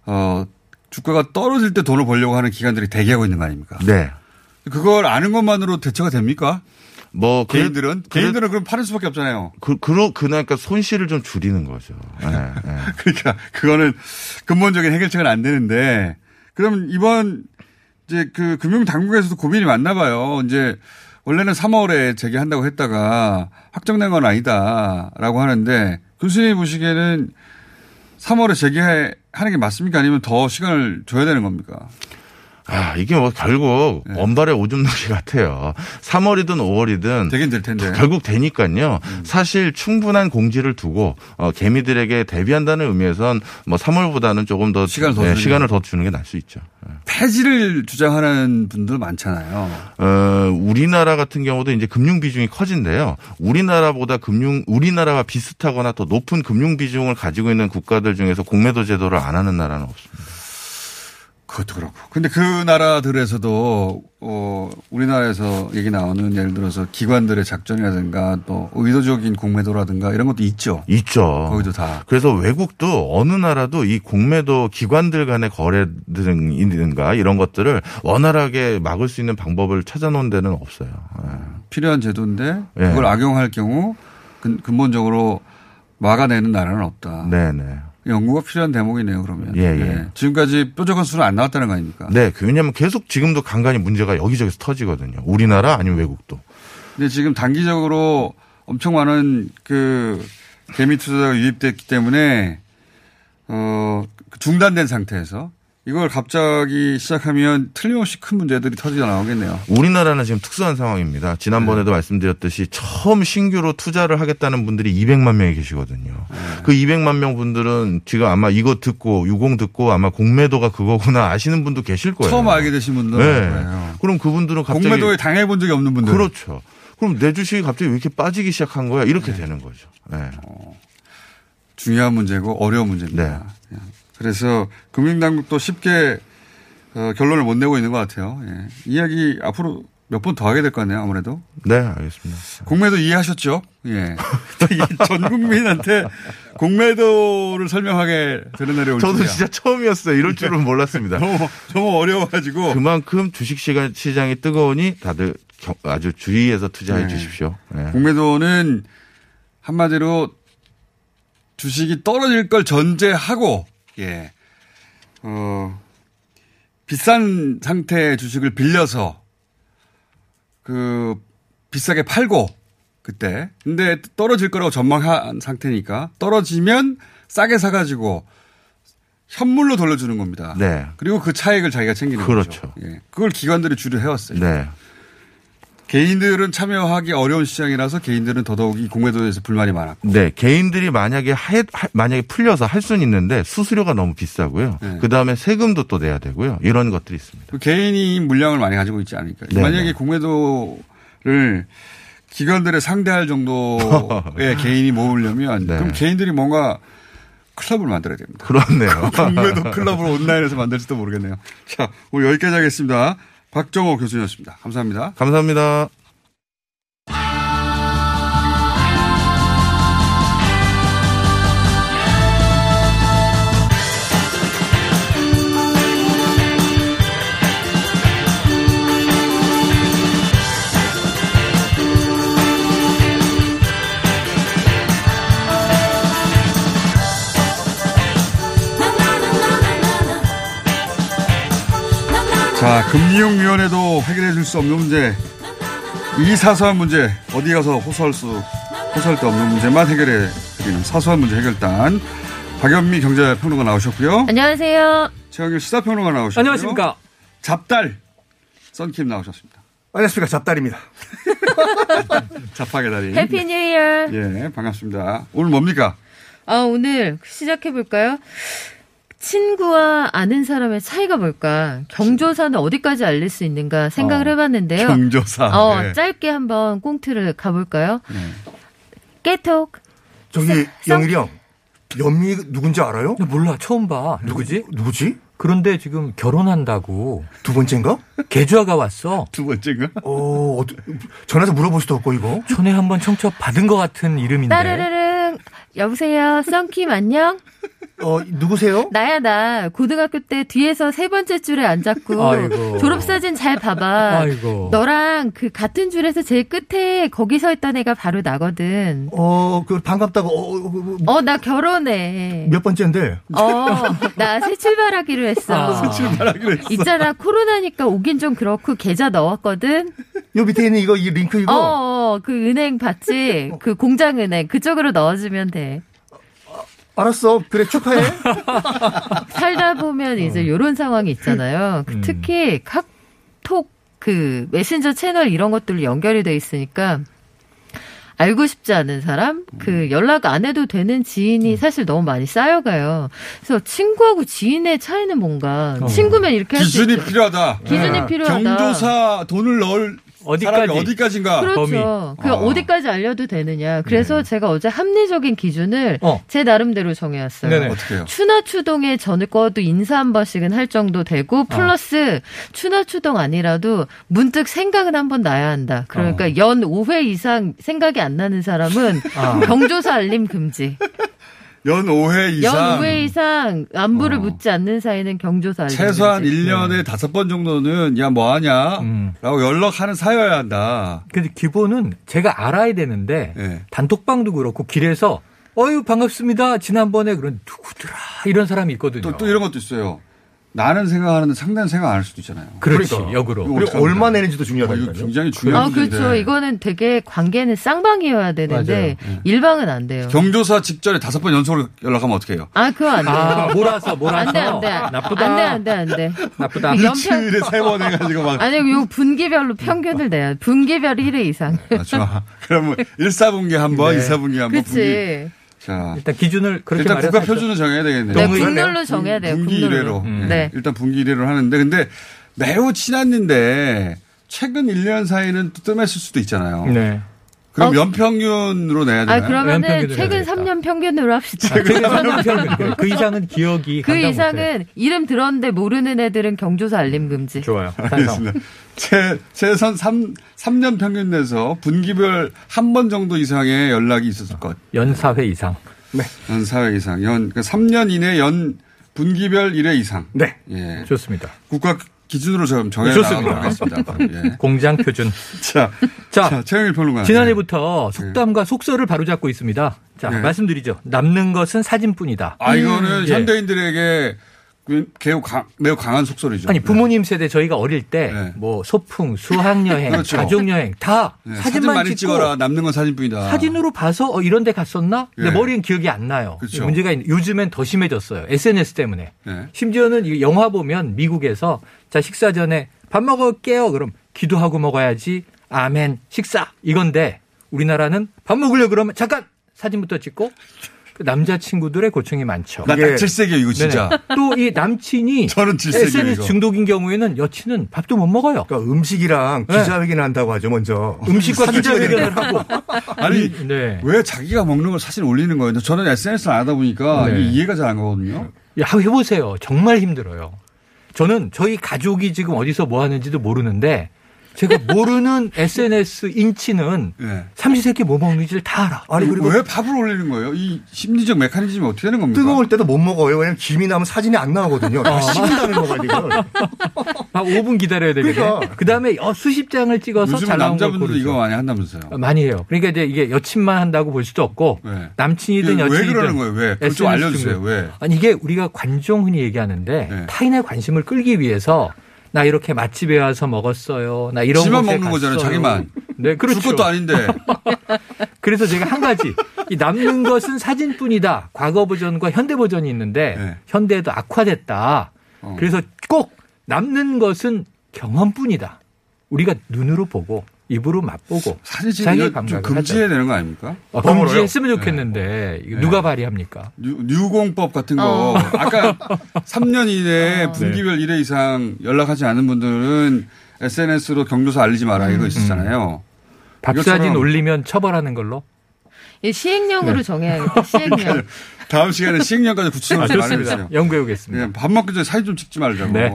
어 주가가 떨어질 때 돈을 벌려고 하는 기관들이 대기하고 있는 거 아닙니까? 네. 그걸 아는 것만으로 대처가 됩니까? 뭐 그래- 개인들은 그래- 개인들은 그럼 팔을 수밖에 없잖아요. 그, 그러, 그러니까 손실을 좀 줄이는 거죠. 예, 예. 그러니까 그거는 근본적인 해결책은 안 되는데 그럼 이번 이제 그 금융 당국에서도 고민이 많나 봐요. 이제 원래는 3월에 재개한다고 했다가 확정된 건 아니다라고 하는데 교수님 보시기에는 3월에 재개하는 게 맞습니까? 아니면 더 시간을 줘야 되는 겁니까? 아, 이게 뭐 결국 네. 원발의 오줌놀이 같아요. 3월이든 5월이든 되긴 될 텐데. 결국 되니까요. 음. 사실 충분한 공지를 두고 어, 개미들에게 대비한다는 의미에선 뭐 3월보다는 조금 더 시간을 더 네, 주는 시간을 더 주는 게 나을 수 있죠. 폐지를 주장하는 분들 많잖아요. 어, 우리나라 같은 경우도 이제 금융 비중이 커진데요. 우리나라보다 금융 우리나라와 비슷하거나 더 높은 금융 비중을 가지고 있는 국가들 중에서 공매도 제도를 안 하는 나라는 없습니다. 그것도 그렇고. 근데 그 나라들에서도, 어, 우리나라에서 얘기 나오는 예를 들어서 기관들의 작전이라든가 또 의도적인 공매도라든가 이런 것도 있죠. 있죠. 거기도 다. 그래서 외국도 어느 나라도 이 공매도 기관들 간의 거래 등이든가 이런 것들을 원활하게 막을 수 있는 방법을 찾아놓은 데는 없어요. 예. 필요한 제도인데 예. 그걸 악용할 경우 근, 근본적으로 막아내는 나라는 없다. 네네. 연구가 필요한 대목이네요, 그러면. 예, 예. 지금까지 뾰족한 수는 안 나왔다는 거 아닙니까? 네, 그 왜냐하면 계속 지금도 간간히 문제가 여기저기서 터지거든요. 우리나라 아니면 외국도. 근데 지금 단기적으로 엄청 많은 그 개미 투자가 유입됐기 때문에 어 중단된 상태에서 이걸 갑자기 시작하면 틀림없이 큰 문제들이 터져 나오겠네요. 우리나라는 지금 특수한 상황입니다. 지난번에도 말씀드렸듯이 처음 신규로 투자를 하겠다는 분들이 200만 명이 계시거든요. 그 200만 명 분들은 지금 아마 이거 듣고 유공 듣고 아마 공매도가 그거구나 아시는 분도 계실 거예요. 처음 알게 되신 분들은 네. 그래요. 그럼 그분들은 갑자기 공매도에 당해본 적이 없는 분들. 그렇죠. 그럼 내 주식이 갑자기 왜 이렇게 빠지기 시작한 거야? 이렇게 되는 거죠. 네. 중요한 문제고 어려운 문제입니다. 예. 그래서 금융당국도 쉽게 어, 결론을 못 내고 있는 것 같아요. 예. 이야기 앞으로 몇 번 더 하게 될 거 같네요. 아무래도. 네, 알겠습니다. 공매도 이해하셨죠? 예. 전 국민한테 공매도를 설명하게 되는 날이 올 저도 줄이야. 진짜 처음이었어요. 이럴 줄은 몰랐습니다. 너무, 너무 어려워가지고. 그만큼 주식 시장이 뜨거우니 다들 겨- 아주 주의해서 투자해 네. 주십시오. 네. 공매도는 한마디로 주식이 떨어질 걸 전제하고, 예. 어, 비싼 상태의 주식을 빌려서 그 비싸게 팔고 그때 근데 떨어질 거라고 전망한 상태니까 떨어지면 싸게 사가지고 현물로 돌려주는 겁니다. 네. 그리고 그 차익을 자기가 챙기는 그렇죠. 거죠. 예. 그걸 기관들이 주로 해왔어요. 네. 개인들은 참여하기 어려운 시장이라서 개인들은 더더욱이 공매도에서 불만이 많았고. 네, 개인들이 만약에 하, 하- 만약에 풀려서 할 수는 있는데 수수료가 너무 비싸고요. 네. 그 다음에 세금도 또 내야 되고요. 이런 것들이 있습니다. 그 개인이 물량을 많이 가지고 있지 않을까. 네, 만약에 네. 공매도를 기관들에 상대할 정도의 개인이 모으려면 네. 그럼 개인들이 뭔가 클럽을 만들어야 됩니다. 그렇네요. 공매도 클럽을 온라인에서 만들지도 모르겠네요. 자, 오늘 여기까지 하겠습니다. 박정호 교수님이었습니다. 감사합니다. 감사합니다. 자, 금융위원회도 해결해 줄 수 없는 문제. 이 사소한 문제, 어디 가서 호소할 수, 호소할 데 없는 문제만 해결해 드리는 사소한 문제 해결단. 박연미 경제평론가 나오셨고요. 안녕하세요. 최영일 시사평론가 나오셨고요. 안녕하십니까. 잡달 썬킴 나오셨습니다. 안녕하십니까. 잡달입니다. 잡학의 달인. Happy New Year. 예, 반갑습니다. 오늘 뭡니까? 아, 오늘 시작해 볼까요? 친구와 아는 사람의 차이가 뭘까? 경조사는 어디까지 알릴 수 있는가 생각을 어, 해봤는데요. 경조사. 어, 네. 짧게 한번 꽁트를 가볼까요? 깨톡. 저기 썸- 영일이 형. 연미 누군지 알아요? 나 몰라 처음 봐 누구지? 누구지? 그런데 지금 결혼한다고 두 번째인가? 계좌가 왔어 두 번째인가? 어, 어디- 전화해서 물어볼 수도 없고 이거. 전에 한번 청첩 받은 것 같은 이름인데 따르르릉. 여보세요. 썬킴 안녕? 어, 누구세요? 나야 나 고등학교 때 뒤에서 세 번째 줄에 앉았고 아이고. 졸업사진 잘 봐봐. 아이고. 너랑 그 같은 줄에서 제일 끝에 거기 서 있던 애가 바로 나거든. 어, 그 반갑다고 어, 어, 어, 어나 결혼해. 몇 번째인데? 어 나 새 출발하기로 했어. 아. 있잖아 코로나니까 오긴 좀 그렇고 계좌 넣었거든. 요 밑에 있는 이거 이 링크 이거 어, 어, 그 은행 봤지? 그 공장은행 그쪽으로 넣어주면 돼. 알았어. 그래 축하해. 살다 보면 이제 요런 상황이 있잖아요. 그 음. 특히 카톡 그 메신저 채널 이런 것들로 연결이 돼 있으니까 알고 싶지 않은 사람, 그 연락 안 해도 되는 지인이 사실 너무 많이 쌓여가요. 그래서 친구하고 지인의 차이는 뭔가 어. 친구면 이렇게 할 수 기준이 있죠. 필요하다. 기준이 네. 필요하다. 경조사 돈을 넣을 어디까지? 사람이 어디까지인가. 그렇죠. 그 아. 어디까지 알려도 되느냐. 그래서 제가 어제 합리적인 기준을 어. 제 나름대로 정해왔어요. 네네. 어떻게 해요? 추나 추동에 전을 꺼도 인사 한 번씩은 할 정도 되고 플러스 추나 추동 아니라도 문득 생각은 한 번 나야 한다. 그러니까 연 5회 이상 생각이 안 나는 사람은 아. 경조사 알림 금지. 연 5회 이상. 연 5회 이상 안부를 어. 묻지 않는 사이는 경조사 최소한 금지. 1년에 다섯 번 정도는 야 뭐 하냐? 음. 라고 연락하는 사여야 한다. 근데 기본은 제가 알아야 되는데 네. 단톡방도 그렇고 길에서 어유 반갑습니다. 지난번에 그런 누구더라 이런 사람이 있거든요. 또, 또 이런 것도 있어요. 나는 생각하는데 상대는 생각 안 할 수도 있잖아요. 그렇지 그러니까. 역으로. 그리고? 얼마 내는지도 어, 중요하다니까요. 굉장히 중요한 아, 문제인데. 그렇죠. 이거는 되게 관계는 쌍방이어야 되는데 맞아요. 일방은 안 돼요. 경조사 직전에 다섯 번 연속으로 연락하면 어떻게 해요? 아, 그거 안 돼요. 아 몰아서 몰아서 안 돼, 안 돼. 나쁘다. 안 돼, 안 돼, 안 돼. 나쁘다. 일주일에 세 번 해가지고 막. 아니, 요 분기별로 평균을 내야 분기별 1회 이상. 아, 좋아. 그러면 1사분기 한 번, 네. 2사분기 한 번. 분기. 자. 일단 기준을 그렇게 일단 국가. 표준을 정해야 되겠네요. 네, 너무 국룰로 정해야 돼요. 분기. 1회로. 음. 네. 일단 분기 1회로 하는데 근데 매우 친한 인데 최근 1년 사이는 또 뜸했을 수도 있잖아요. 네. 그럼 어. 연평균으로 내야 되나요? 아, 그러면은 최근 해야겠다. 3년 평균으로 합시다. 그 이상은 기억이 그 이상은 못해. 이름 들었는데 모르는 애들은 경조사 알림 금지. 좋아요. 알겠습니다. 최, 최선 3, 삼년 평균 내서 분기별 한 번 정도 이상의 연락이 있었을 것. 연사회 이상. 연 4회 이상. 연, 그러니까 3년 이내 연 분기별 1회 이상. 네. 예. 좋습니다. 국가 기준으로 좀 정해 좋습니다. 나가도록 하겠습니다. 앞으로. 예. 공장 표준. 자, 자, 자, 최영일 평론가. 지난해부터 속담과 속설을 바로잡고 있습니다. 자, 네. 말씀드리죠. 남는 것은 사진뿐이다. 아, 이거는 예. 현대인들에게 매우, 강, 매우 강한 속설이죠. 아니 부모님 세대 저희가 어릴 때 네. 뭐 소풍, 수학 여행, 그렇죠. 가족 여행 다 네, 사진 사진만 많이 찍고 찍어라. 남는 건 사진뿐이다. 사진으로 봐서 어, 이런 데 갔었나? 근데 예. 머리엔 기억이 안 나요. 그렇죠. 문제가 있, 요즘엔 더 심해졌어요. SNS 때문에. 네. 심지어는 이 영화 보면 미국에서 자 식사 전에 밥 먹을게요. 그럼 기도하고 먹어야지. 아멘. 식사 이건데 우리나라는 밥 먹으려 그러면 잠깐 사진부터 찍고 그 남자친구들의 고충이 많죠. 나딱 질색이에요, 이거 진짜. 또 이 남친이 저는 질색이에요, SNS 이거. 중독인 경우에는 여친은 밥도 못 먹어요. 그러니까 음식이랑 네. 기자회견 한다고 하죠, 먼저. 음식과 기자회견을 하고 아니, 네. 왜 자기가 먹는 걸 사진 올리는 거예요? 저는 SNS를 안 하다 보니까 네. 이해가 잘 안 가거든요. 야, 해보세요. 정말 힘들어요. 저는 저희 가족이 지금 어디서 뭐 하는지도 모르는데 제가 모르는 SNS 인치는 예. 삼시세끼 뭐 먹는지를 다 알아. 아니, 그리고 왜 밥을 올리는 거예요? 이 심리적 메커니즘이 어떻게 되는 겁니까? 뜨거울 때도 못 먹어요. 왜냐면 김이 나면 사진이 안 나오거든요. 다 먹어야 되거든. 아, 5분 기다려야 되거든요. 그러니까. 그 다음에 어, 수십 장을 찍어서 요즘 잘 나온 고르죠. 이거 많이 한다면서요. 어, 많이 해요. 그러니까 이제 이게 여친만 한다고 볼 수도 없고 네. 남친이든 왜 여친이든 그러는 거예요? 왜? 그걸 좀 알려주세요. 왜? 아니 이게 우리가 관종 흔히 얘기하는데 네. 타인의 관심을 끌기 위해서 나 이렇게 맛집에 와서 먹었어요. 나 이런 곳에 먹는 거잖아요, 갔어요. 자기만. 네, 그렇죠. 줄 것도 아닌데. 그래서 제가 한 가지 이 남는 것은 사진뿐이다. 과거 버전과 현대 버전이 있는데 네. 현대도 악화됐다. 어. 그래서 꼭 남는 것은 경험뿐이다. 우리가 눈으로 보고 입으로 맛보고 찍는 거 좀 감각을 금지해야. 되는 거 아닙니까? 어? 금지했으면 좋겠는데 이거 누가 발의합니까? 뉴, 뉴공법 같은 거. 어. 아까 3년 이내에 아. 분기별 1회 이상 연락하지 않은 분들은 SNS로 경조사 알리지 마라 이거 있었잖아요. 밥 이것처럼- 사진 올리면 처벌하는 걸로. 이 시행령으로 정해야겠다. 시행령. 다음 시간에 시행령까지 아, 구체적으로 좀 말해주세요. 연구해 오겠습니다. 그냥 밥 먹기 전에 사진 좀 찍지 말자고. 네.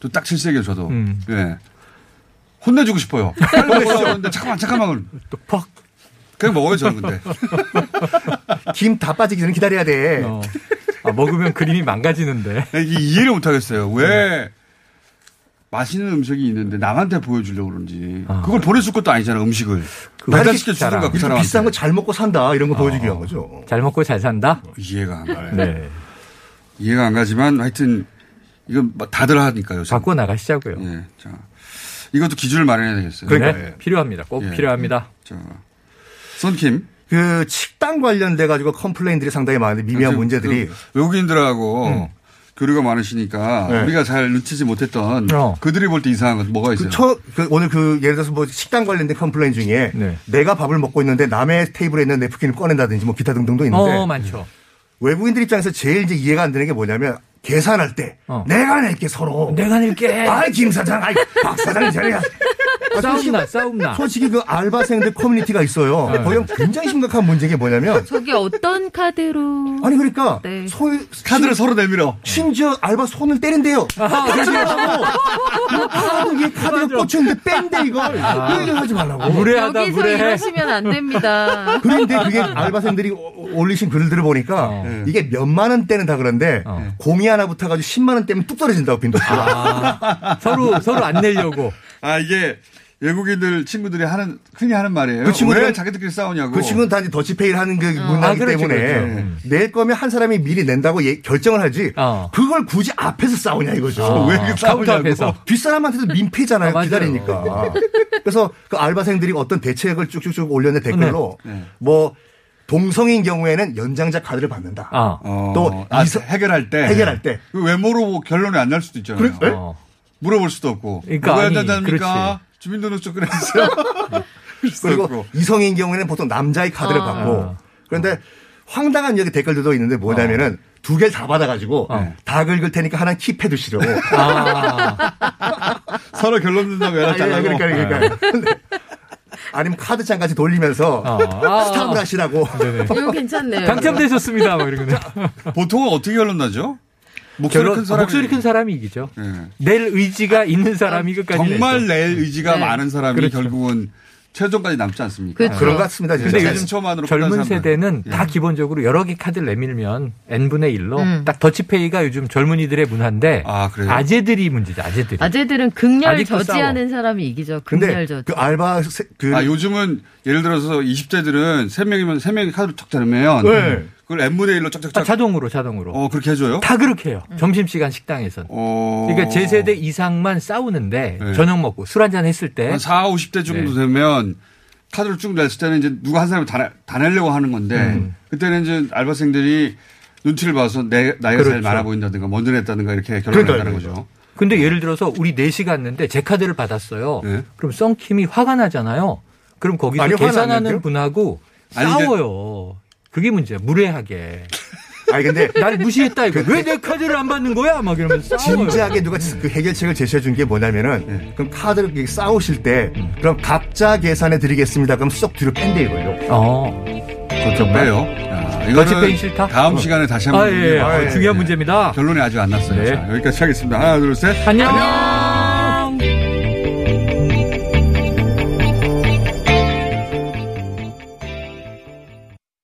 또딱 질색이에요, 저도. 음. 예. 혼내주고 싶어요. 빨리 잠깐만, 잠깐만. 또 퍽. 그냥 먹어요, 저는 근데. 김 다 빠지기 전에 기다려야 돼. 어. 아, 먹으면 그림이 망가지는데. 이게 이해를 못 하겠어요. 왜 맛있는 음식이 있는데 남한테 보여주려고 그런지. 그걸 보내줄 것도 아니잖아, 음식을. 배달시켜 주든가 그 사람한테. 비싼 거 잘 먹고 산다 이런 거 보여주기 위한 거죠. 잘 먹고 잘 산다? 이해가 안 가요. 네. 이해가 안 가지만 하여튼 이건 뭐 다들 하니까요. 바꿔 나가시자고요. 예. 자. 이것도 기준을 마련해야 되겠어요. 네, 필요합니다. 꼭 예. 필요합니다. 자. 썬킴. 그 식당 관련돼 가지고 complain들이 상당히 많은데 미미한 그 문제들이 외국인들하고 교류가 많으시니까 네. 우리가 잘 눈치지 못했던 어. 그들이 볼 때 이상한 건 뭐가 있어요? 그 처, 그 오늘 그 예를 들어서 뭐 식당 관련된 complain 중에 네. 내가 밥을 먹고 있는데 남의 테이블에 있는 냅킨을 꺼낸다든지 뭐 기타 등등도 있는데 어, 많죠. 외국인들 입장에서 제일 이제 이해가 안 되는 게 뭐냐면 계산할 때 내가 낼게 서로. 내가 낼게. 아이 김 사장 아이 박 사장 잘해야 싸움나, 싸움나. 솔직히 그 알바생들 커뮤니티가 있어요. 네. 거기 굉장히 심각한 문제인 게 뭐냐면 저게 어떤 카드로? 아니 그러니까 네. 소, 카드를 서로 내밀어. 심지어 알바 손을 때린대요. 아, 그러시라고 카드 위에 카드가 꽂혔는데 뺀대 이걸. 아. 그 하지 말라고. 무례하다, 여기서 무례해. 이러시면 안 됩니다. 그런데 그게 알바생들이 오- 올리신 글들을 보니까 어. 이게 몇만 원대는 다 그런데 공이 하나 붙어가지고 10만 원대면 뚝 떨어진다고 빈도수가. 아, 서로, 서로 안 내려고. 아, 이게 외국인들 친구들이 하는, 흔히 하는 말이에요. 그 친구들은- 왜 자기들끼리 싸우냐고. 그 친구는 단지 더치페이를 하는 그 문화이기 아, 때문에 그렇죠. 음. 낼 거면 한 사람이 미리 낸다고 예- 결정을 하지 어. 그걸 굳이 앞에서 싸우냐 이거죠. 어, 왜 이렇게 카운터 싸우냐고. 앞에서. 뒷사람한테도 민폐잖아요. 아. 기다리니까. 그래서 그 알바생들이 어떤 대책을 쭉쭉쭉 올렸는데 댓글로 네. 뭐 동성인 경우에는 연장자 카드를 받는다. 아. 어, 또 아, 이서- 해결할 때. 해결할 때. 그 외모로 뭐 결론이 안 날 수도 있잖아요. 그래? 에? 어. 물어볼 수도 없고. 그러니까 누가 연장자입니까? 주민등록증 끊어주세요. 그리고 이성인 경우에는 보통 남자의 카드를 아. 받고 그런데 황당한 여기 댓글들도 있는데 뭐냐면은 두 개를 다 받아가지고 어. 다 긁을 테니까 하나 킵해 두시려고. 아, 서로 결론 낸다고 아, 예, 연락자라고. 그러니까, 그러니까. 아니면 카드장까지 돌리면서 어. 아, 스탑을 하시라고. 네네. 이거 괜찮네요. 당첨되셨습니다. 뭐 이런 거. 보통은 어떻게 결론 나죠? 목소리 결론, 큰 사람이. 목소리 큰 사람이 이기죠. 예. 낼 의지가 있는 사람이 끝까지 정말. 낼 의지가 네. 많은 사람이 그렇죠. 결국은 최종까지 남지 않습니까? 그렇죠. 그런 것 같습니다. 진짜. 근데 요즘 처음으로 젊은 세대는 사람들. 다 기본적으로 여러 개 카드를 내밀면 n분의 1로 음. 딱 더치페이가 요즘 젊은이들의 문화인데 아, 그래요? 아재들이 문제죠. 아재들이. 아재들은 극렬 저지하는 사람이 이기죠. 근데 극렬 저지. 그 알바 세- 그 아, 요즘은 예를 들어서 20대들은 3명이면 3명이 카드를 쫙 대면 네. 그걸 n분의 1로 아, 쫙쫙쫙 자동으로 자동으로. 어, 그렇게 해줘요? 다 그렇게 해요. 점심시간 식당에선. 어. 그러니까 제 세대 이상만 싸우는데 네. 저녁 먹고 술 한잔 했을 때 한 4, 50대 정도 되면 카드를 쭉 냈을 때는 이제 누가 한 사람이 다, 내- 다 내려고 하는 건데 음. 그때는 이제 알바생들이 눈치를 봐서 내, 나이가 제일 그렇죠. 많아 보인다든가 먼저 냈다든가 이렇게 결론을 낸다는 거죠. 근데 예를 들어서 우리 4시 갔는데 제 카드를 받았어요. 네. 그럼 썬킴이 화가 나잖아요. 그럼 거기서 아니, 계산하는? 분하고 아니, 싸워요. 그게 문제야. 무례하게. 아니 근데 날 무시했다 이거. 왜내 카드를 안 받는 거야? 막 이러면서 싸워요. 진지하게 누가 그 해결책을 제시해 준 게 뭐냐면은 그럼 카드를 이렇게 싸우실 때 그럼 각자 계산해 드리겠습니다. 그럼 쏙 뒤로 뺀대 이걸로. 어. 그좀 빼요. 야, 이거는 싫다? 다음 시간에 다시 한번 아, 예, 예. 얘기해봐요. 어, 중요한 문제입니다. 결론이 아직 안 났어요. 네. 자, 여기까지 하겠습니다. 하나, 둘, 셋. 안녕.